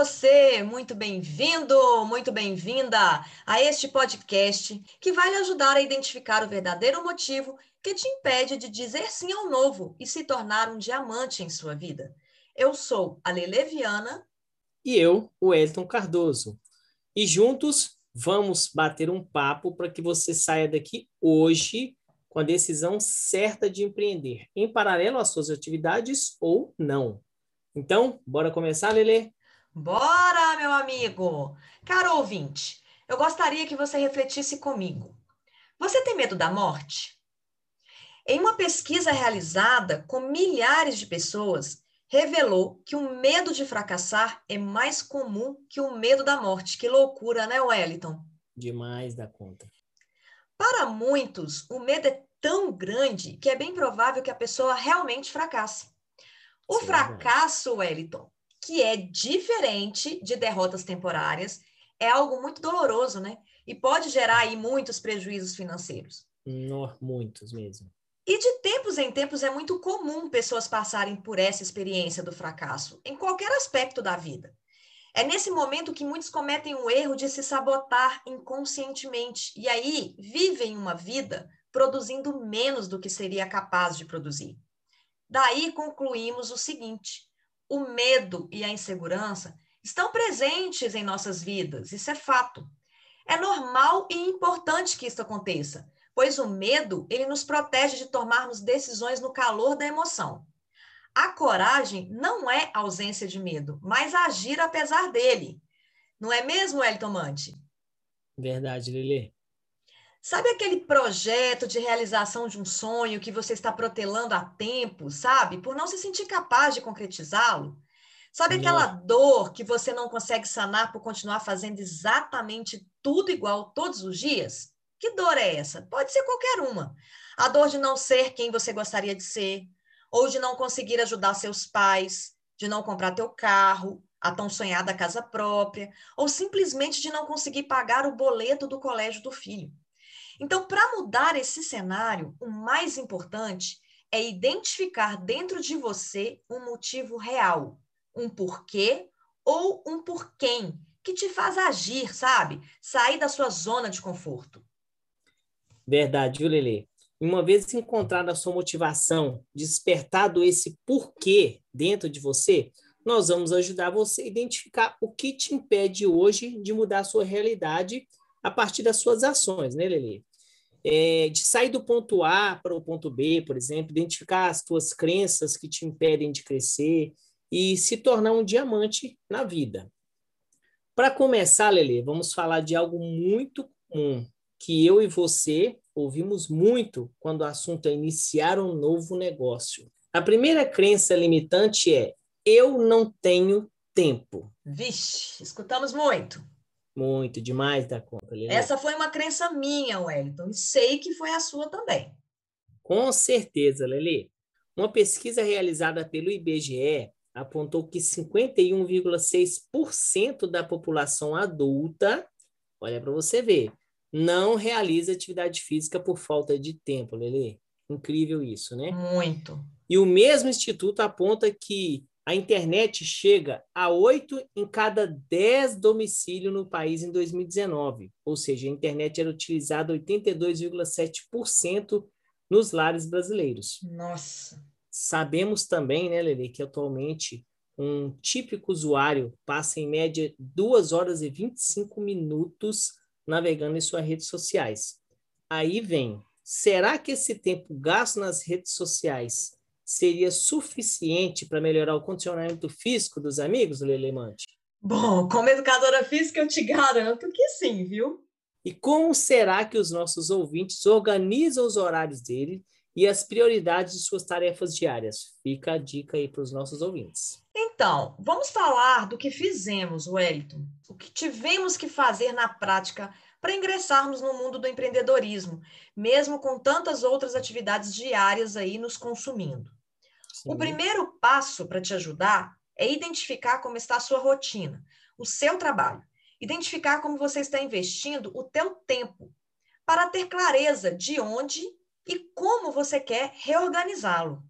você, muito bem-vindo, muito bem-vinda a este podcast que vai lhe ajudar a identificar o verdadeiro motivo que te impede de dizer sim ao novo e se tornar um diamante em sua vida. Eu sou a Lele Viana. E eu, o Elton Cardoso. E juntos vamos bater um papo para que você saia daqui hoje com a decisão certa de empreender, em paralelo às suas atividades ou não. Então, bora começar, Lele? Bora, meu amigo! Caro ouvinte, eu gostaria que você refletisse comigo. Você tem medo da morte? Em uma pesquisa realizada com milhares de pessoas, revelou que o medo de fracassar é mais comum que o medo da morte. Que loucura, né, Wellington? Demais da conta. Para muitos, o medo é tão grande que é bem provável que a pessoa realmente fracasse. O Sim, fracasso, Wellington, que é diferente de derrotas temporárias, é algo muito doloroso, né? E pode gerar aí muitos prejuízos financeiros. Muitos mesmo. E de tempos em tempos é muito comum pessoas passarem por essa experiência do fracasso, em qualquer aspecto da vida. É nesse momento que muitos cometem o erro de se sabotar inconscientemente e aí vivem uma vida produzindo menos do que seria capaz de produzir. Daí concluímos o seguinte: o medo e a insegurança estão presentes em nossas vidas, isso é fato. É normal e importante que isso aconteça, pois o medo, ele nos protege de tomarmos decisões no calor da emoção. A coragem não é ausência de medo, mas agir apesar dele. Não é mesmo, Elton Mante? Verdade, Lili. Sabe aquele projeto de realização de um sonho que você está protelando há tempo, sabe? Por não se sentir capaz de concretizá-lo? Sabe aquela dor que você não consegue sanar por continuar fazendo exatamente tudo igual todos os dias? Que dor é essa? Pode ser qualquer uma. A dor de não ser quem você gostaria de ser, ou de não conseguir ajudar seus pais, de não comprar teu carro, a tão sonhada casa própria, ou simplesmente de não conseguir pagar o boleto do colégio do filho. Então, para mudar esse cenário, o mais importante é identificar dentro de você um motivo real, um porquê ou um porquém que te faz agir, sabe? Sair da sua zona de conforto. Verdade, viu, Lelê? Uma vez encontrada a sua motivação, despertado esse porquê dentro de você, nós vamos ajudar você a identificar o que te impede hoje de mudar a sua realidade a partir das suas ações, né, Lelê? É, de sair do ponto A para o ponto B, por exemplo, identificar as tuas crenças que te impedem de crescer e se tornar um diamante na vida. Para começar, Lele, vamos falar de algo muito comum que eu e você ouvimos muito quando o assunto é iniciar um novo negócio. A primeira crença limitante é: eu não tenho tempo. Vixe, escutamos muito. Muito, demais da conta. Lili. Essa foi uma crença minha, Wellington, e sei que foi a sua também. Com certeza, Lili. Uma pesquisa realizada pelo IBGE apontou que 51,6% da população adulta, olha para você ver, não realiza atividade física por falta de tempo, Lele. Incrível isso, né? Muito. E o mesmo instituto aponta que a internet chega a 8 em cada 10 domicílios no país em 2019, ou seja, a internet era utilizada 82,7% nos lares brasileiros. Nossa! Sabemos também, né, Lele, que atualmente um típico usuário passa em média 2 horas e 25 minutos navegando em suas redes sociais. Aí vem, será que esse tempo gasto nas redes sociais seria suficiente para melhorar o condicionamento físico dos amigos, Lelemante? Bom, como educadora física, eu te garanto que sim, viu? E como será que os nossos ouvintes organizam os horários dele e as prioridades de suas tarefas diárias? Fica a dica aí para os nossos ouvintes. Então, vamos falar do que fizemos, Wellington. O que tivemos que fazer na prática para ingressarmos no mundo do empreendedorismo, mesmo com tantas outras atividades diárias aí nos consumindo. Sim. O primeiro passo para te ajudar é identificar como está a sua rotina, o seu trabalho. Identificar como você está investindo o teu tempo para ter clareza de onde e como você quer reorganizá-lo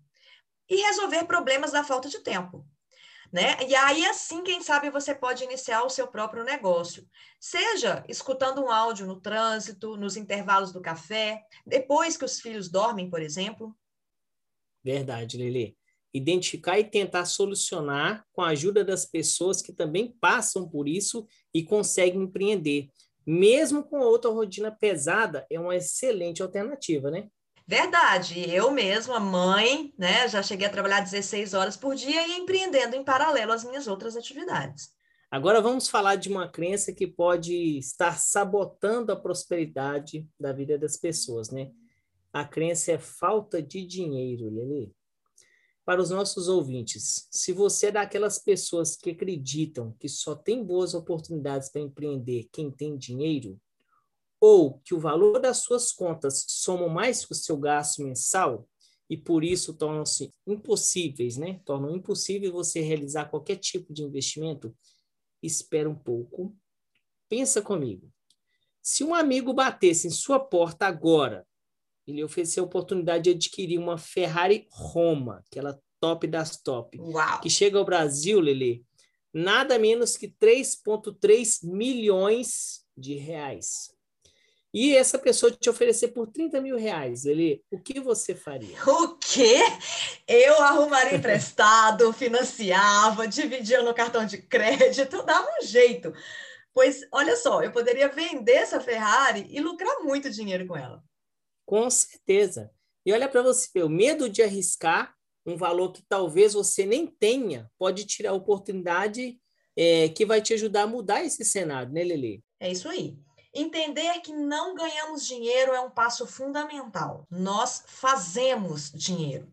e resolver problemas da falta de tempo. né? E aí, assim, quem sabe você pode iniciar o seu próprio negócio. Seja escutando um áudio no trânsito, nos intervalos do café, depois que os filhos dormem, por exemplo. Verdade, Lili. Identificar e tentar solucionar com a ajuda das pessoas que também passam por isso e conseguem empreender. Mesmo com outra rotina pesada, é uma excelente alternativa, né? Verdade, eu mesma, mãe, né, já cheguei a trabalhar 16 horas por dia e empreendendo em paralelo às minhas outras atividades. Agora vamos falar de uma crença que pode estar sabotando a prosperidade da vida das pessoas, né? A crença é falta de dinheiro, Lili. Para os nossos ouvintes, se você é daquelas pessoas que acreditam que só tem boas oportunidades para empreender quem tem dinheiro, ou que o valor das suas contas soma mais que o seu gasto mensal e por isso tornam-se impossíveis, né? Tornam impossível você realizar qualquer tipo de investimento. Espera um pouco. Pensa comigo. Se um amigo batesse em sua porta agora e lhe oferecer a oportunidade de adquirir uma Ferrari Roma, aquela top das top, Uau. que chega ao Brasil, Lele, nada menos que 3,3 milhões de reais e essa pessoa te oferecer por 30 mil reais, ele, o que você faria? O quê? Eu arrumaria emprestado, financiava, dividia no cartão de crédito, dava um jeito. Pois, olha só, eu poderia vender essa Ferrari e lucrar muito dinheiro com ela. Com certeza. E olha para você, o medo de arriscar um valor que talvez você nem tenha pode tirar a oportunidade é, que vai te ajudar a mudar esse cenário, né, Lele? É isso aí. Entender que não ganhamos dinheiro é um passo fundamental. Nós fazemos dinheiro.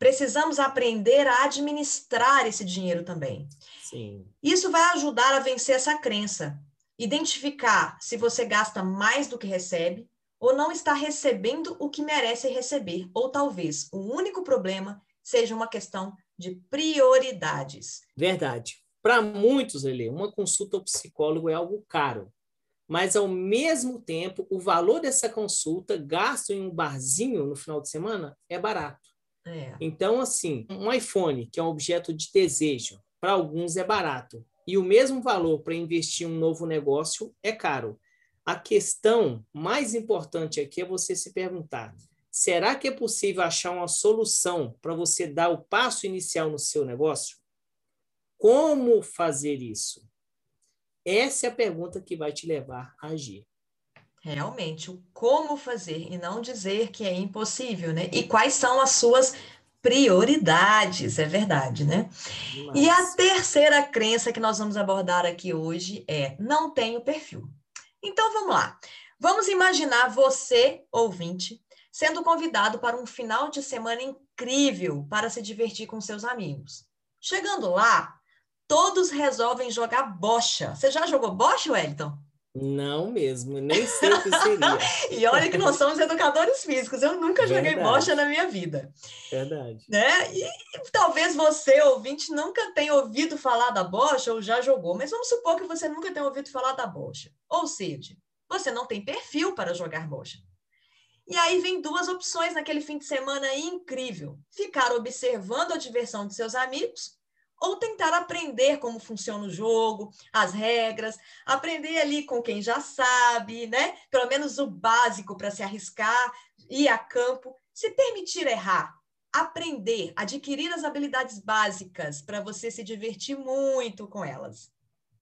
Precisamos aprender a administrar esse dinheiro também. Sim. Isso vai ajudar a vencer essa crença. Identificar se você gasta mais do que recebe ou não está recebendo o que merece receber, ou talvez o único problema seja uma questão de prioridades. Verdade. Para muitos, Lele, uma consulta ao psicólogo é algo caro mas ao mesmo tempo o valor dessa consulta gasto em um barzinho no final de semana é barato. É. Então, assim, um iPhone, que é um objeto de desejo, para alguns é barato. E o mesmo valor para investir em um novo negócio é caro. A questão mais importante aqui é você se perguntar: será que é possível achar uma solução para você dar o passo inicial no seu negócio? Como fazer isso? Essa é a pergunta que vai te levar a agir. Realmente, o como fazer e não dizer que é impossível, né? E quais são as suas prioridades, é verdade, né? Demais. E a terceira crença que nós vamos abordar aqui hoje é: não tenho perfil. Então vamos lá. Vamos imaginar você, ouvinte, sendo convidado para um final de semana incrível para se divertir com seus amigos. Chegando lá, todos resolvem jogar bocha. Você já jogou bocha, Wellington? Não mesmo, nem sei o que seria. e olha que nós somos educadores físicos, eu nunca Verdade. joguei bocha na minha vida. Verdade. Né? E, e, talvez você, ouvinte, nunca tenha ouvido falar da bocha ou já jogou, mas vamos supor que você nunca tenha ouvido falar da bocha. Ou seja, você não tem perfil para jogar bocha. E aí vem duas opções naquele fim de semana incrível: ficar observando a diversão de seus amigos ou tentar aprender como funciona o jogo, as regras, aprender ali com quem já sabe, né? Pelo menos o básico para se arriscar, ir a campo, se permitir errar, aprender, adquirir as habilidades básicas para você se divertir muito com elas.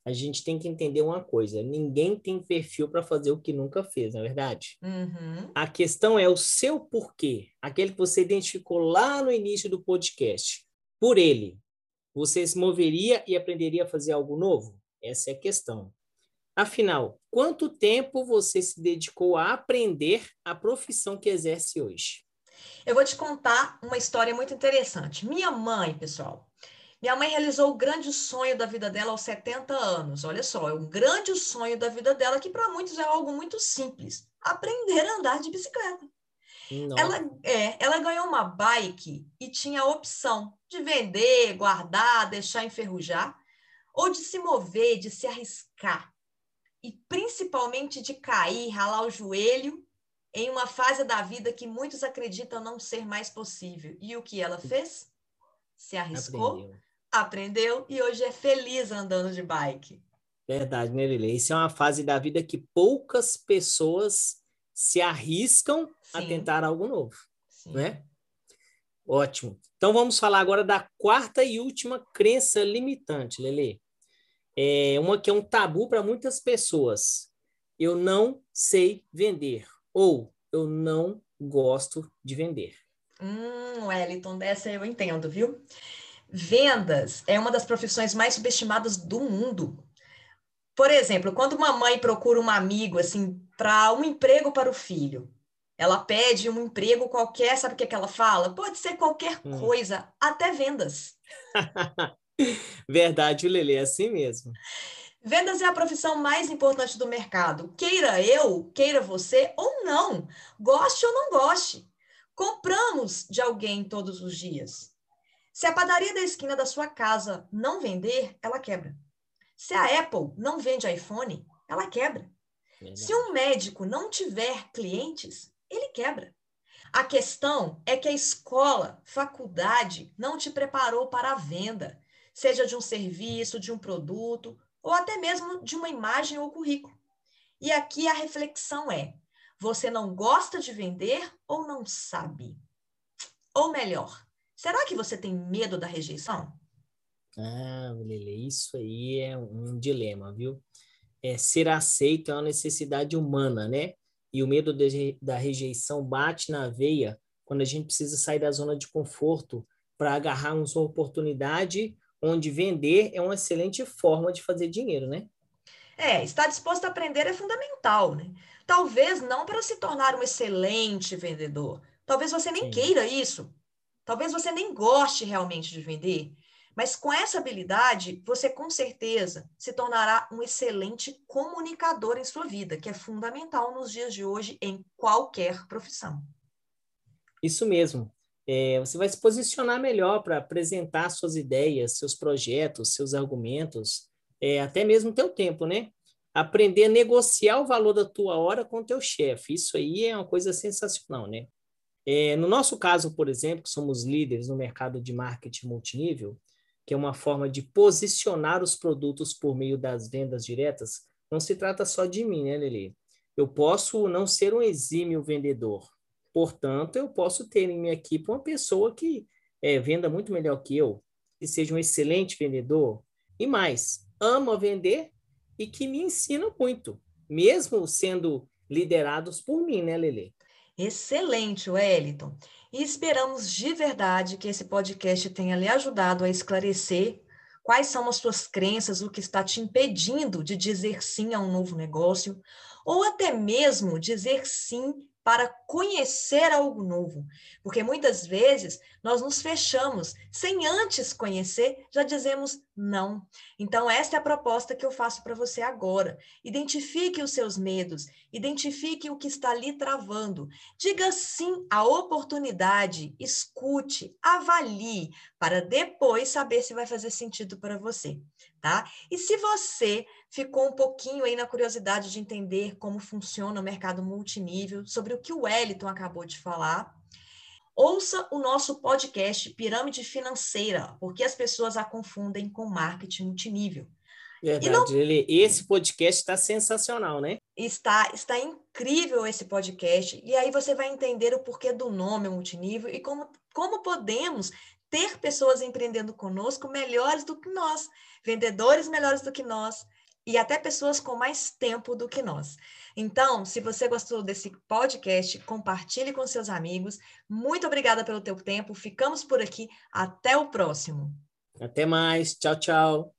A gente tem que entender uma coisa: ninguém tem perfil para fazer o que nunca fez, não é verdade? Uhum. A questão é o seu porquê, aquele que você identificou lá no início do podcast. Por ele, você se moveria e aprenderia a fazer algo novo? Essa é a questão. Afinal, quanto tempo você se dedicou a aprender a profissão que exerce hoje? Eu vou te contar uma história muito interessante. Minha mãe, pessoal, minha mãe realizou o grande sonho da vida dela aos 70 anos. Olha só, é um grande sonho da vida dela que para muitos é algo muito simples: aprender a andar de bicicleta. Ela, é, ela ganhou uma bike e tinha a opção de vender, guardar, deixar enferrujar, ou de se mover, de se arriscar. E principalmente de cair, ralar o joelho em uma fase da vida que muitos acreditam não ser mais possível. E o que ela fez? Se arriscou, Aprendeu. aprendeu e hoje é feliz andando de bike. Verdade, né, Lili? Isso é uma fase da vida que poucas pessoas se arriscam Sim. a tentar algo novo, Sim. né? Ótimo. Então vamos falar agora da quarta e última crença limitante, Lele. É uma que é um tabu para muitas pessoas. Eu não sei vender ou eu não gosto de vender. Hum, Wellington, dessa eu entendo, viu? Vendas é uma das profissões mais subestimadas do mundo. Por exemplo, quando uma mãe procura um amigo assim para um emprego para o filho, ela pede um emprego qualquer, sabe o que, é que ela fala? Pode ser qualquer hum. coisa, até vendas. Verdade, Lele, é assim mesmo. Vendas é a profissão mais importante do mercado. Queira eu, queira você ou não, goste ou não goste. Compramos de alguém todos os dias. Se a padaria da esquina da sua casa não vender, ela quebra. Se a Apple não vende iPhone, ela quebra. Se um médico não tiver clientes, ele quebra. A questão é que a escola, faculdade, não te preparou para a venda, seja de um serviço, de um produto, ou até mesmo de uma imagem ou currículo. E aqui a reflexão é: você não gosta de vender ou não sabe? Ou melhor, será que você tem medo da rejeição? Ah, Lele, isso aí é um dilema, viu? É, ser aceito é uma necessidade humana, né? E o medo de, da rejeição bate na veia quando a gente precisa sair da zona de conforto para agarrar uma oportunidade onde vender é uma excelente forma de fazer dinheiro, né? É, estar disposto a aprender é fundamental, né? Talvez não para se tornar um excelente vendedor. Talvez você nem Sim. queira isso. Talvez você nem goste realmente de vender. Mas com essa habilidade, você com certeza se tornará um excelente comunicador em sua vida, que é fundamental nos dias de hoje em qualquer profissão. Isso mesmo. É, você vai se posicionar melhor para apresentar suas ideias, seus projetos, seus argumentos, é, até mesmo teu tempo, né? Aprender a negociar o valor da tua hora com teu chefe. Isso aí é uma coisa sensacional, né? É, no nosso caso, por exemplo, que somos líderes no mercado de marketing multinível, que é uma forma de posicionar os produtos por meio das vendas diretas, não se trata só de mim, né, Lili? Eu posso não ser um exímio vendedor, portanto, eu posso ter em minha equipe uma pessoa que é, venda muito melhor que eu, que seja um excelente vendedor e mais, ama vender e que me ensina muito, mesmo sendo liderados por mim, né, Lili? Excelente, Wellington. E esperamos de verdade que esse podcast tenha lhe ajudado a esclarecer quais são as suas crenças, o que está te impedindo de dizer sim a um novo negócio, ou até mesmo dizer sim para conhecer algo novo, porque muitas vezes nós nos fechamos sem antes conhecer, já dizemos não. Então esta é a proposta que eu faço para você agora. Identifique os seus medos, identifique o que está ali travando. Diga sim à oportunidade, escute, avalie para depois saber se vai fazer sentido para você, tá? E se você ficou um pouquinho aí na curiosidade de entender como funciona o mercado multinível, sobre o que o Wellington acabou de falar, ouça o nosso podcast Pirâmide Financeira, porque as pessoas a confundem com marketing multinível. Verdade, não... ele, esse podcast está sensacional, né? Está, está incrível esse podcast, e aí você vai entender o porquê do nome multinível e como, como podemos ter pessoas empreendendo conosco melhores do que nós, vendedores melhores do que nós, e até pessoas com mais tempo do que nós. Então, se você gostou desse podcast, compartilhe com seus amigos. Muito obrigada pelo teu tempo. Ficamos por aqui. Até o próximo. Até mais. Tchau, tchau.